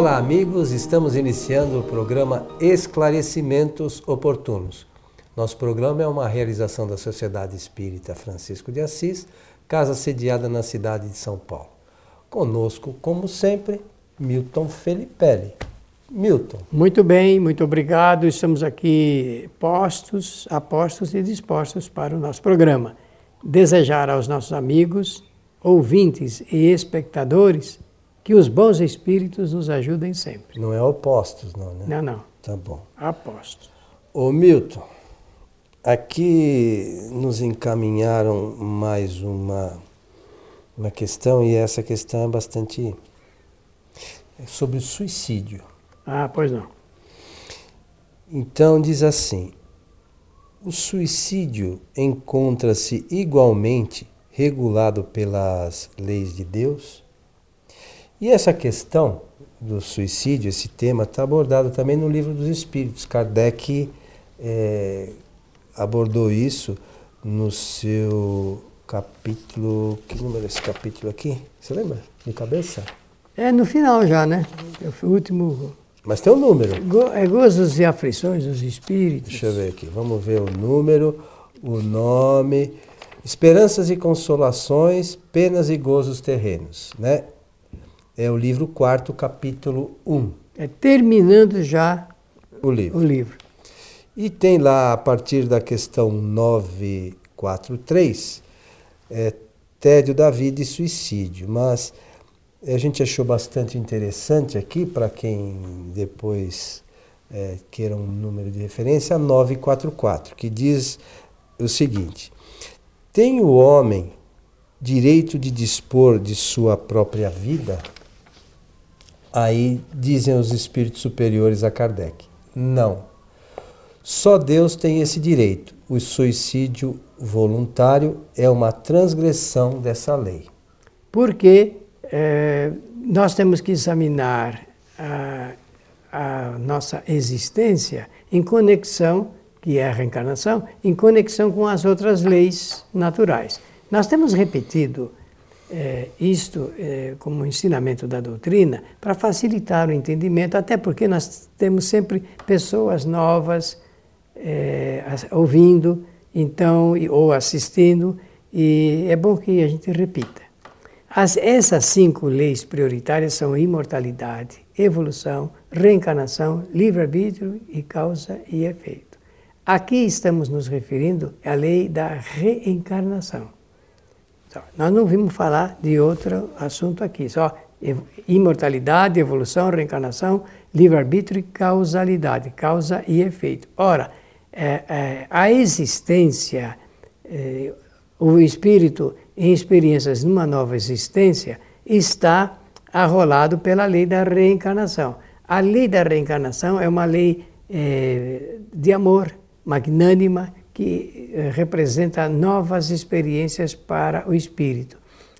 Olá, amigos. Estamos iniciando o programa Esclarecimentos Oportunos. Nosso programa é uma realização da Sociedade Espírita Francisco de Assis, casa sediada na cidade de São Paulo. Conosco, como sempre, Milton Felipe. Milton. Muito bem, muito obrigado. Estamos aqui postos, apostos e dispostos para o nosso programa. Desejar aos nossos amigos, ouvintes e espectadores que os bons espíritos nos ajudem sempre. Não é opostos, não, né? Não, não. Tá bom. Apostos. Ô Milton, aqui nos encaminharam mais uma, uma questão e essa questão é bastante é sobre o suicídio. Ah, pois não. Então diz assim: o suicídio encontra-se igualmente regulado pelas leis de Deus? E essa questão do suicídio, esse tema, está abordado também no livro dos Espíritos. Kardec é, abordou isso no seu capítulo. Que número é esse capítulo aqui? Você lembra? De cabeça? É no final já, né? É o último. Mas tem um número. É gozos e aflições dos espíritos. Deixa eu ver aqui. Vamos ver o número, o nome. Esperanças e consolações, penas e gozos terrenos, né? É o livro quarto, capítulo 1. É terminando já o livro. O livro. E tem lá, a partir da questão 943, é, tédio da vida e suicídio. Mas a gente achou bastante interessante aqui, para quem depois é, queira um número de referência, a 944, que diz o seguinte: Tem o homem direito de dispor de sua própria vida? Aí dizem os espíritos superiores a Kardec: Não. Só Deus tem esse direito. O suicídio voluntário é uma transgressão dessa lei. Porque é, nós temos que examinar a, a nossa existência em conexão, que é a reencarnação, em conexão com as outras leis naturais. Nós temos repetido é, isto é, como ensinamento da doutrina para facilitar o entendimento, até porque nós temos sempre pessoas novas é, ouvindo, então ou assistindo, e é bom que a gente repita. As, essas cinco leis prioritárias são imortalidade, evolução, reencarnação, livre-arbítrio e causa e efeito. Aqui estamos nos referindo à lei da reencarnação. Nós não vimos falar de outro assunto aqui, só imortalidade, evolução, reencarnação, livre-arbítrio e causalidade, causa e efeito. Ora, é, é, a existência, é, o espírito em experiências numa nova existência está arrolado pela lei da reencarnação. A lei da reencarnação é uma lei é, de amor, magnânima, que eh, representa novas experiências para o espírito.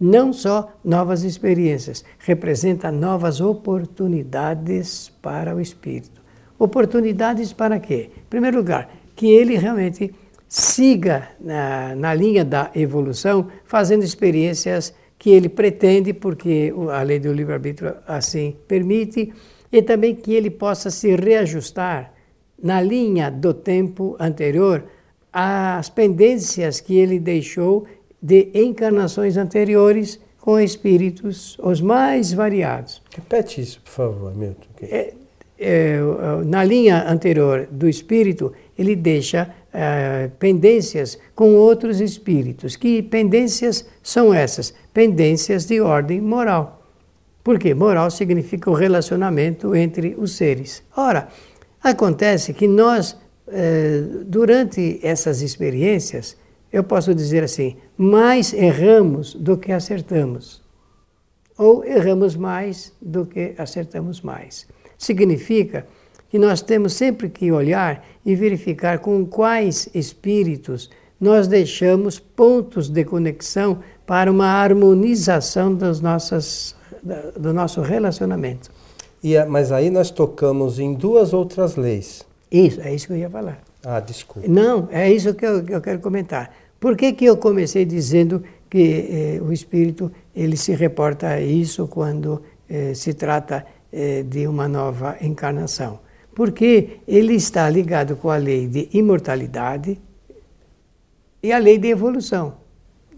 Não só novas experiências, representa novas oportunidades para o espírito. Oportunidades para quê? Em primeiro lugar, que ele realmente siga na, na linha da evolução, fazendo experiências que ele pretende, porque a lei do livre-arbítrio assim permite, e também que ele possa se reajustar na linha do tempo anterior às pendências que ele deixou de encarnações anteriores com espíritos os mais variados. Repete isso, por favor, Milton. É, é, na linha anterior do espírito, ele deixa é, pendências com outros espíritos. Que pendências são essas? Pendências de ordem moral. Por quê? Moral significa o relacionamento entre os seres. Ora, acontece que nós, durante essas experiências, eu posso dizer assim, mais erramos do que acertamos. Ou erramos mais do que acertamos mais. Significa que nós temos sempre que olhar e verificar com quais espíritos nós deixamos pontos de conexão para uma harmonização das nossas, do nosso relacionamento. E, mas aí nós tocamos em duas outras leis. Isso, é isso que eu ia falar. Ah, desculpa. Não, é isso que eu, que eu quero comentar. Por que, que eu comecei dizendo que eh, o espírito ele se reporta a isso quando eh, se trata eh, de uma nova encarnação. Porque ele está ligado com a lei de imortalidade e a lei de evolução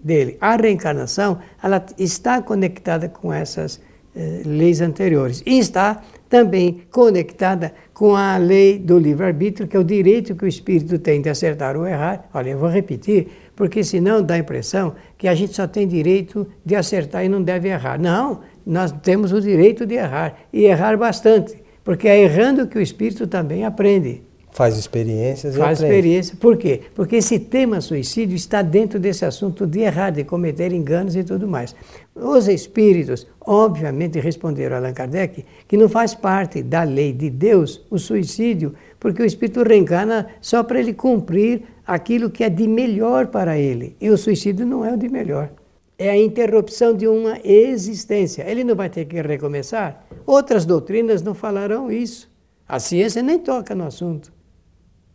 dele. A reencarnação ela está conectada com essas eh, leis anteriores e está também conectada com a lei do livre-arbítrio, que é o direito que o espírito tem de acertar ou errar. Olha, eu vou repetir, porque senão dá a impressão que a gente só tem direito de acertar e não deve errar. Não, nós temos o direito de errar e errar bastante, porque é errando que o espírito também aprende. Faz experiências Faz e experiência. Por quê? Porque esse tema suicídio está dentro desse assunto de errar, de cometer enganos e tudo mais. Os espíritos, obviamente, responderam a Allan Kardec que não faz parte da lei de Deus o suicídio, porque o espírito reencarna só para ele cumprir aquilo que é de melhor para ele. E o suicídio não é o de melhor. É a interrupção de uma existência. Ele não vai ter que recomeçar. Outras doutrinas não falarão isso. A ciência nem toca no assunto.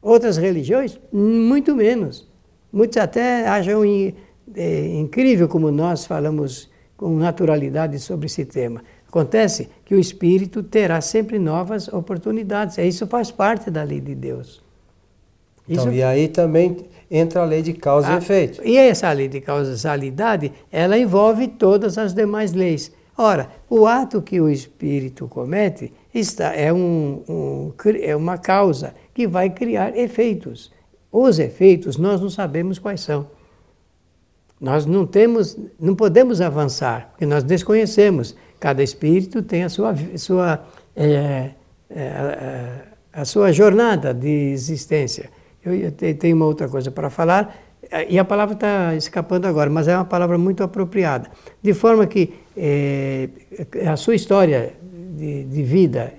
Outras religiões, muito menos. Muitos até acham é, incrível como nós falamos com naturalidade sobre esse tema. Acontece que o espírito terá sempre novas oportunidades. Isso faz parte da lei de Deus. Então, Isso... e aí também entra a lei de causa a, e efeito. E essa lei de causalidade, ela envolve todas as demais leis. Ora, o ato que o espírito comete está, é, um, um, é uma causa que vai criar efeitos. Os efeitos nós não sabemos quais são. Nós não temos, não podemos avançar, porque nós desconhecemos. Cada espírito tem a sua, sua, é, é, a sua jornada de existência. Eu, eu tenho uma outra coisa para falar, e a palavra está escapando agora, mas é uma palavra muito apropriada. De forma que é, a sua história de, de vida,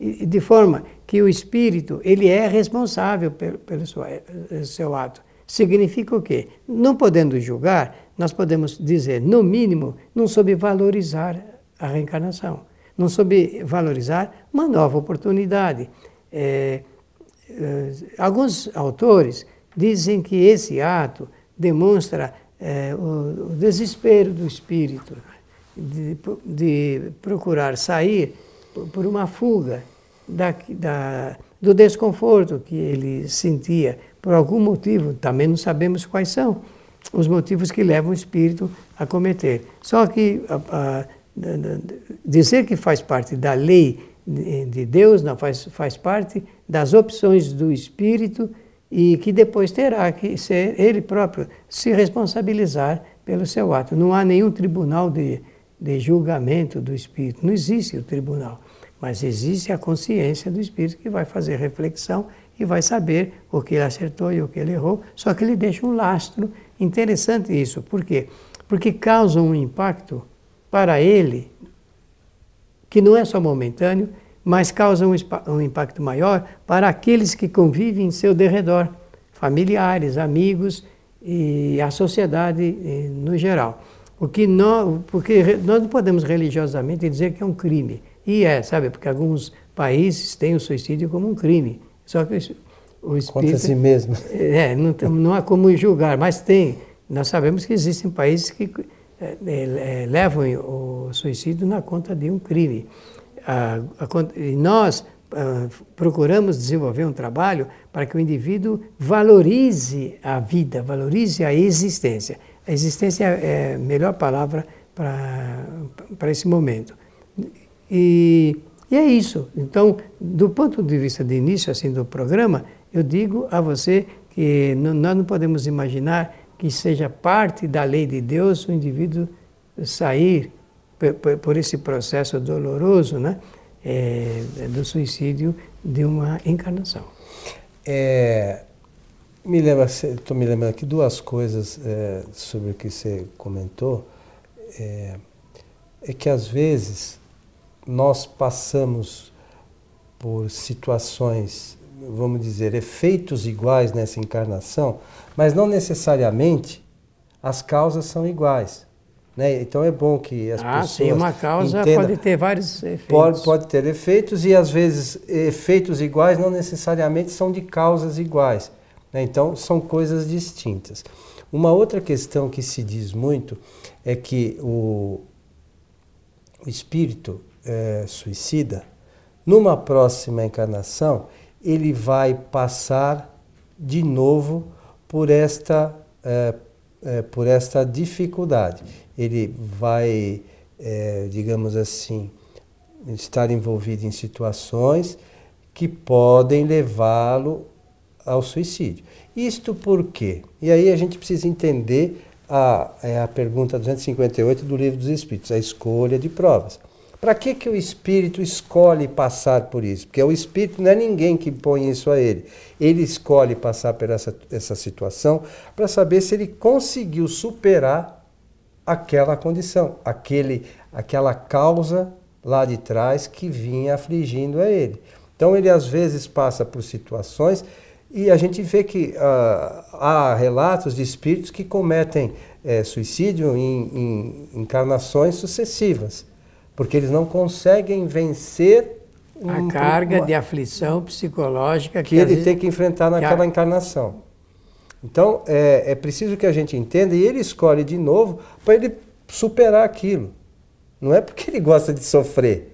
de forma que o espírito ele é responsável pelo, pelo seu, eh, seu ato. Significa o quê? Não podendo julgar, nós podemos dizer, no mínimo, não soube valorizar a reencarnação, não soube valorizar uma nova oportunidade. É, é, alguns autores dizem que esse ato demonstra é, o, o, desespero do espírito de, de procurar sair por uma fuga da, da, do desconforto que ele sentia por algum motivo, também não sabemos quais são os motivos que levam o espírito a cometer. Só que a, a, dizer que faz parte da lei de Deus, não, faz, faz parte das opções do espírito e que depois terá que ser ele próprio se responsabilizar pelo seu ato. Não há nenhum tribunal de, de julgamento do espírito, não existe o tribunal. Mas existe a consciência do espírito que vai fazer reflexão e vai saber o que ele acertou e o que ele errou, só que ele deixa um lastro. Interessante isso, por quê? Porque causa um impacto para ele que não é só momentâneo, mas causa um, um impacto maior para aqueles que convivem em seu derredor, familiares, amigos e a sociedade eh, no geral. O que nós, porque nós não podemos religiosamente dizer que é um crime. E é, sabe, porque alguns países têm o suicídio como um crime. Só que o espírito... Contra si mesmo. É, não, não há como julgar, mas tem. Nós sabemos que existem países que é, é, levam o suicídio na conta de um crime. A, a, e nós a, procuramos desenvolver um trabalho para que o indivíduo valorize a vida, valorize a existência. A existência é a melhor palavra para esse momento. E, e é isso. Então, do ponto de vista de início assim do programa, eu digo a você que nós não podemos imaginar que seja parte da lei de Deus o indivíduo sair por, por esse processo doloroso, né, é, do suicídio de uma encarnação. É, me lembra, estou me lembrando aqui duas coisas é, sobre o que você comentou. É, é que às vezes nós passamos por situações, vamos dizer, efeitos iguais nessa encarnação, mas não necessariamente as causas são iguais. Né? Então é bom que as ah, pessoas. Sim, uma causa entendam, pode ter vários efeitos. Pode, pode ter efeitos e às vezes efeitos iguais não necessariamente são de causas iguais. Né? Então são coisas distintas. Uma outra questão que se diz muito é que o, o espírito é, suicida, numa próxima encarnação, ele vai passar de novo por esta, é, é, por esta dificuldade. Ele vai, é, digamos assim, estar envolvido em situações que podem levá-lo ao suicídio. Isto por quê? E aí a gente precisa entender a, é a pergunta 258 do Livro dos Espíritos, a escolha de provas. Para que, que o espírito escolhe passar por isso? Porque o espírito não é ninguém que põe isso a ele. Ele escolhe passar por essa, essa situação para saber se ele conseguiu superar aquela condição, aquele, aquela causa lá de trás que vinha afligindo a ele. Então ele às vezes passa por situações e a gente vê que uh, há relatos de espíritos que cometem é, suicídio em, em, encarnações sucessivas, porque eles não conseguem vencer um, a carga uma, de aflição psicológica que, que ele tem que enfrentar naquela encarnação. Então é, é preciso que a gente entenda e ele escolhe de novo para ele superar aquilo. Não é porque ele gosta de sofrer.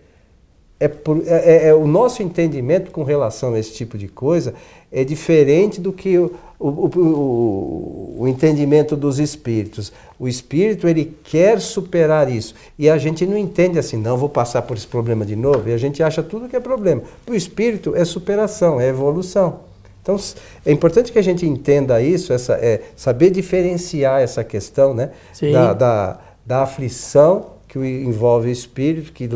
É, por, é, é, é, o nosso entendimento com relação a esse tipo de coisa é diferente do que o, o, o, o, entendimento dos espíritos. O espírito ele quer superar isso e a gente não entende assim, não vou passar por esse problema de novo. E a gente acha tudo que é problema. Para o espírito é superação, é evolução. Então é importante que a gente entenda isso, essa, é, saber diferenciar essa questão, né, da, da, da aflição que envolve espírito, que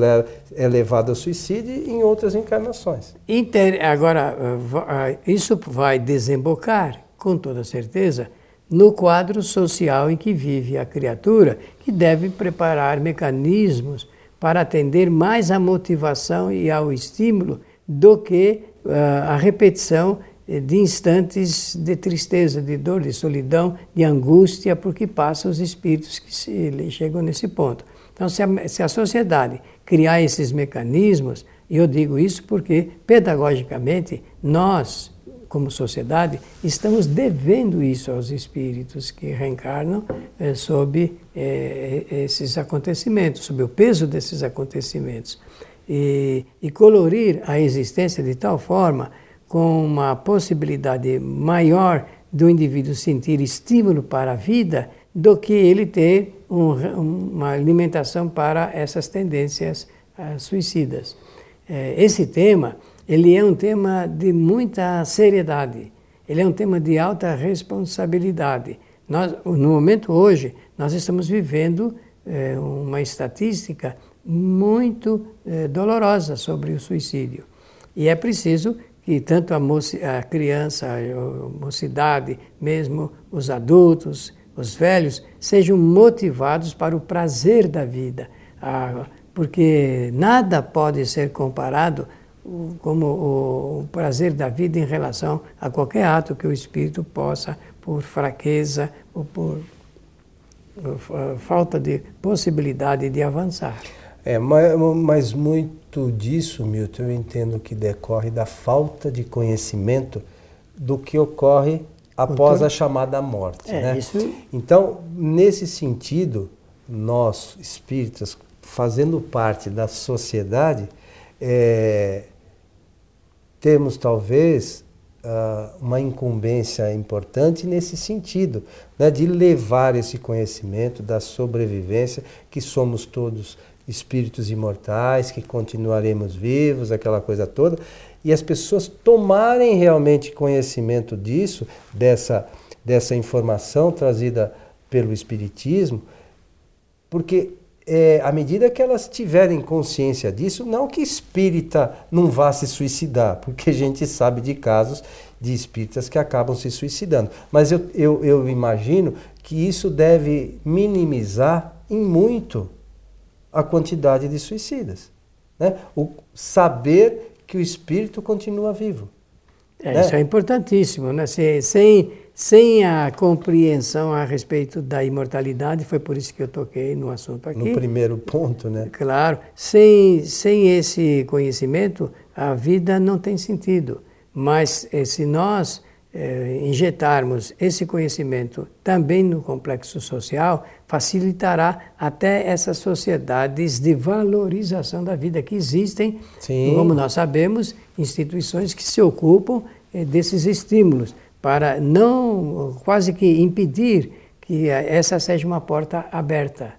é levado ao suicídio em outras encarnações. Inter, agora, eh, eh, isso vai desembocar, com toda certeza, no quadro social em que vive a criatura, que deve preparar mecanismos para atender mais à motivação e ao estímulo do que uh, a repetição de instantes de tristeza, de dor, de solidão, de angústia, porque passam os espíritos que se, chegam nesse ponto. Então, se a, se a sociedade criar esses mecanismos, e eu digo isso porque, pedagogicamente, nós, como sociedade, estamos devendo isso aos espíritos que reencarnam é, sob é, esses acontecimentos, sob o peso desses acontecimentos. E, e colorir a existência de tal forma com uma possibilidade maior do indivíduo sentir estímulo para a vida do que ele ter um, uma alimentação para essas tendências uh, suicidas. É, esse tema, ele é um tema de muita seriedade, ele é um tema de alta responsabilidade. Nós, no momento hoje, nós estamos vivendo é, uma estatística muito é, dolorosa sobre o suicídio. E é preciso que tanto a, moci, a criança, a mocidade, mesmo os adultos, os velhos, sejam motivados para o prazer da vida, porque nada pode ser comparado como o prazer da vida em relação a qualquer ato que o espírito possa, por fraqueza ou por falta de possibilidade de avançar. É, mas, mas muito disso, Milton, eu entendo que decorre da falta de conhecimento do que ocorre após a chamada morte. É, né? Isso... Então, nesse sentido, nós espíritas, fazendo parte da sociedade, é, temos talvez uh, uma incumbência importante nesse sentido, né, de levar esse conhecimento da sobrevivência, que somos todos espíritos imortais, que continuaremos vivos, aquela coisa toda, e as pessoas tomarem realmente conhecimento disso, dessa, dessa informação trazida pelo Espiritismo, porque é, à medida que elas tiverem consciência disso, não que espírita não vá se suicidar, porque a gente sabe de casos de espíritas que acabam se suicidando. Mas eu, eu, eu imagino que isso deve minimizar em muito a quantidade de suicidas. Né? O saber que o espírito continua vivo. É, né? Isso é importantíssimo. Né? sem, sem a compreensão a respeito da imortalidade, foi por isso que eu toquei no assunto aqui. No primeiro ponto, né? Claro. Sem, sem esse conhecimento, a vida não tem sentido. Mas eh, se nós eh, injetarmos esse conhecimento também no complexo social, facilitará até essas sociedades de valorização da vida que existem, Sim. como nós sabemos, instituições que se ocupam eh, desses estímulos para não quase que impedir que essa seja uma porta aberta,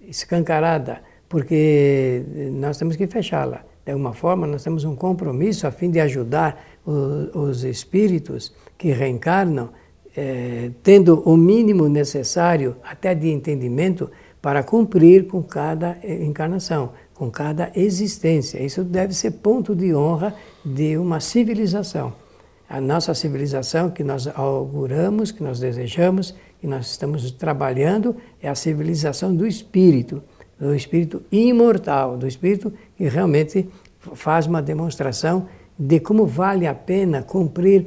escancarada, porque nós temos que fechá-la. De alguma forma, nós temos um compromisso a fim de ajudar os, os espíritos que reencarnam, eh, tendo o mínimo necessário, até de entendimento, para cumprir com cada encarnação, com cada existência. Isso deve ser ponto de honra de uma civilização. A nossa civilização que nós auguramos, que nós desejamos, que nós estamos trabalhando, é a civilização do espírito do espírito imortal, do espírito que realmente faz uma demonstração de como vale a pena cumprir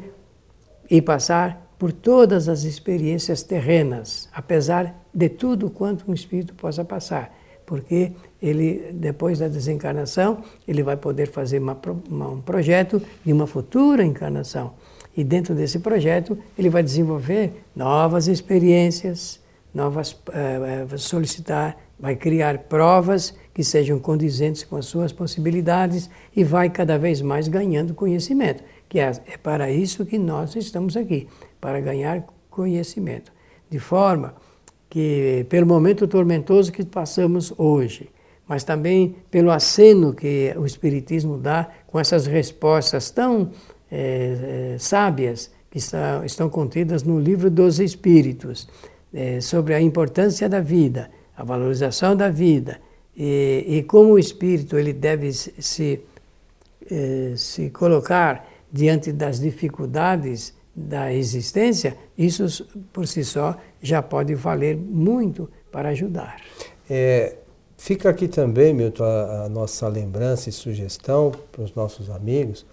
e passar por todas as experiências terrenas, apesar de tudo quanto um espírito possa passar, porque ele depois da desencarnação ele vai poder fazer uma, uma, um projeto de uma futura encarnação. E dentro desse projeto ele vai desenvolver novas experiências, novas uh, solicitar vai criar provas que sejam condizentes com as suas possibilidades e vai cada vez mais ganhando conhecimento, que é, é para isso que nós estamos aqui, para ganhar conhecimento. De forma que, pelo momento tormentoso que passamos hoje, mas também pelo aceno que o Espiritismo dá com essas respostas tão é, sábias que está, estão contidas no livro dos Espíritos, é, sobre a importância da vida, a valorização da vida e, e como o espírito ele deve se, eh, se colocar diante das dificuldades da existência, isso por si só já pode valer muito para ajudar. É, fica aqui também, Milton, a, a nossa lembrança e sugestão para os nossos amigos,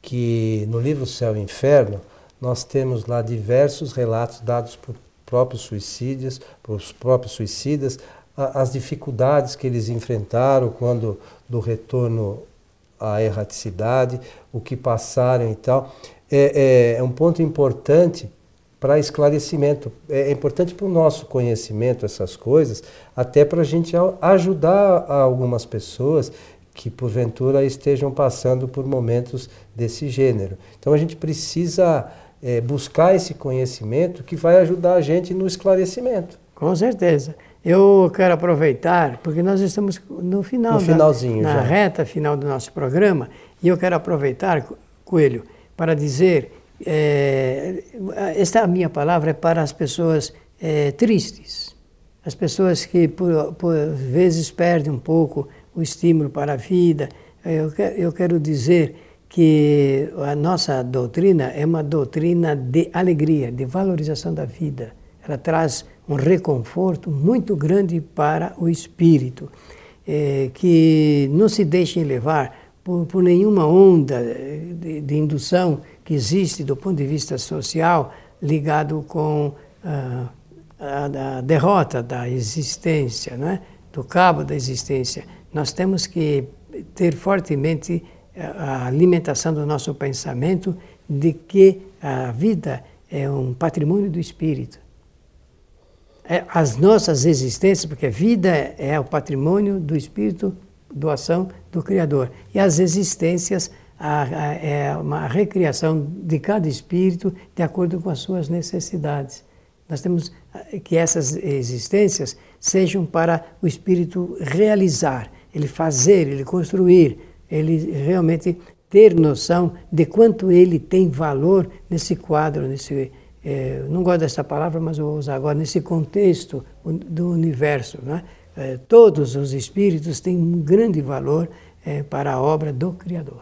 que no livro Céu e Inferno nós temos lá diversos relatos dados por próprios suicídios, os próprios suicidas, as dificuldades que eles enfrentaram quando do retorno à erraticidade, o que passaram e tal. É, é, é um ponto importante para esclarecimento. É, é importante para o nosso conhecimento essas coisas, até para a gente ajudar algumas pessoas que porventura estejam passando por momentos desse gênero. Então a gente precisa é, buscar esse conhecimento que vai ajudar a gente no esclarecimento. Com certeza. Eu quero aproveitar, porque nós estamos no final, no finalzinho da, na já. reta final do nosso programa, e eu quero aproveitar, Coelho, para dizer, é, esta minha palavra é para as pessoas é, tristes, as pessoas que por, por vezes perdem um pouco o estímulo para a vida. Eu, eu quero dizer que a nossa doutrina é uma doutrina de alegria, de valorização da vida. Ela traz um reconforto muito grande para o espírito, é, que não se deixem levar por, por nenhuma onda de, de, indução que existe do ponto de vista social ligado com ah, a, a, derrota da existência, né? do cabo da existência. Nós temos que ter fortemente a alimentação do nosso pensamento de que a vida é um patrimônio do espírito. É, as nossas existências, porque a vida é o patrimônio do espírito, doação do Criador. E as existências é uma recriação de cada espírito de acordo com as suas necessidades. Nós temos que essas existências sejam para o espírito realizar, ele fazer, ele construir, ele realmente ter noção de quanto ele tem valor nesse quadro, nesse é, não gosto dessa palavra, mas vou usar agora nesse contexto do universo, né? É, todos os espíritos têm um grande valor é, para a obra do Criador.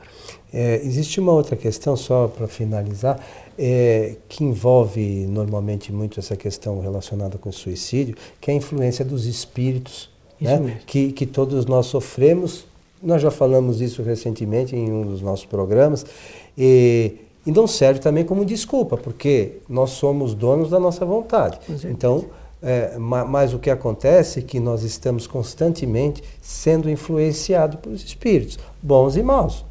É, existe uma outra questão, só para finalizar, é, que envolve normalmente muito essa questão relacionada com o suicídio, que é a influência dos espíritos, né? que, que todos nós sofremos nós já falamos isso recentemente em um dos nossos programas. E, e não serve também como desculpa, porque nós somos donos da nossa vontade. Então, é, mas o que acontece é que nós estamos constantemente sendo influenciados pelos espíritos, bons e maus.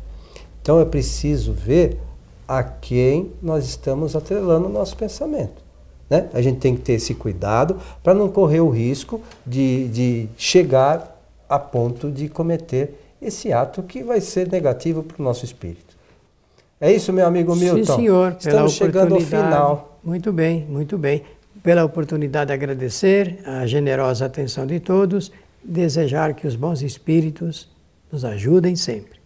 Então é preciso ver a quem nós estamos atrelando o nosso pensamento. Né? A gente tem que ter esse cuidado para não correr o risco de, de chegar a ponto de cometer esse ato que vai ser negativo para o nosso espírito. É isso, meu amigo Milton? Sim, senhor. Estamos chegando ao final. Muito bem, muito bem. Pela oportunidade de agradecer a generosa atenção de todos, desejar que os bons espíritos nos ajudem sempre.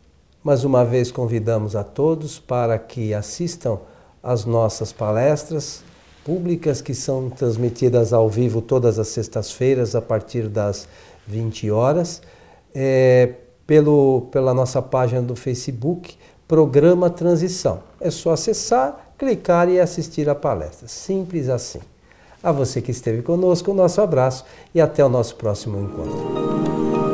Mais uma vez convidamos a todos para que assistam às nossas palestras públicas que são transmitidas ao vivo todas as sextas-feiras a partir das 20 horas, é, pelo, pela nossa página do Facebook, Programa Transição. É só acessar, clicar e assistir a palestra. Simples assim. A você que esteve conosco, o nosso abraço e até o nosso próximo encontro.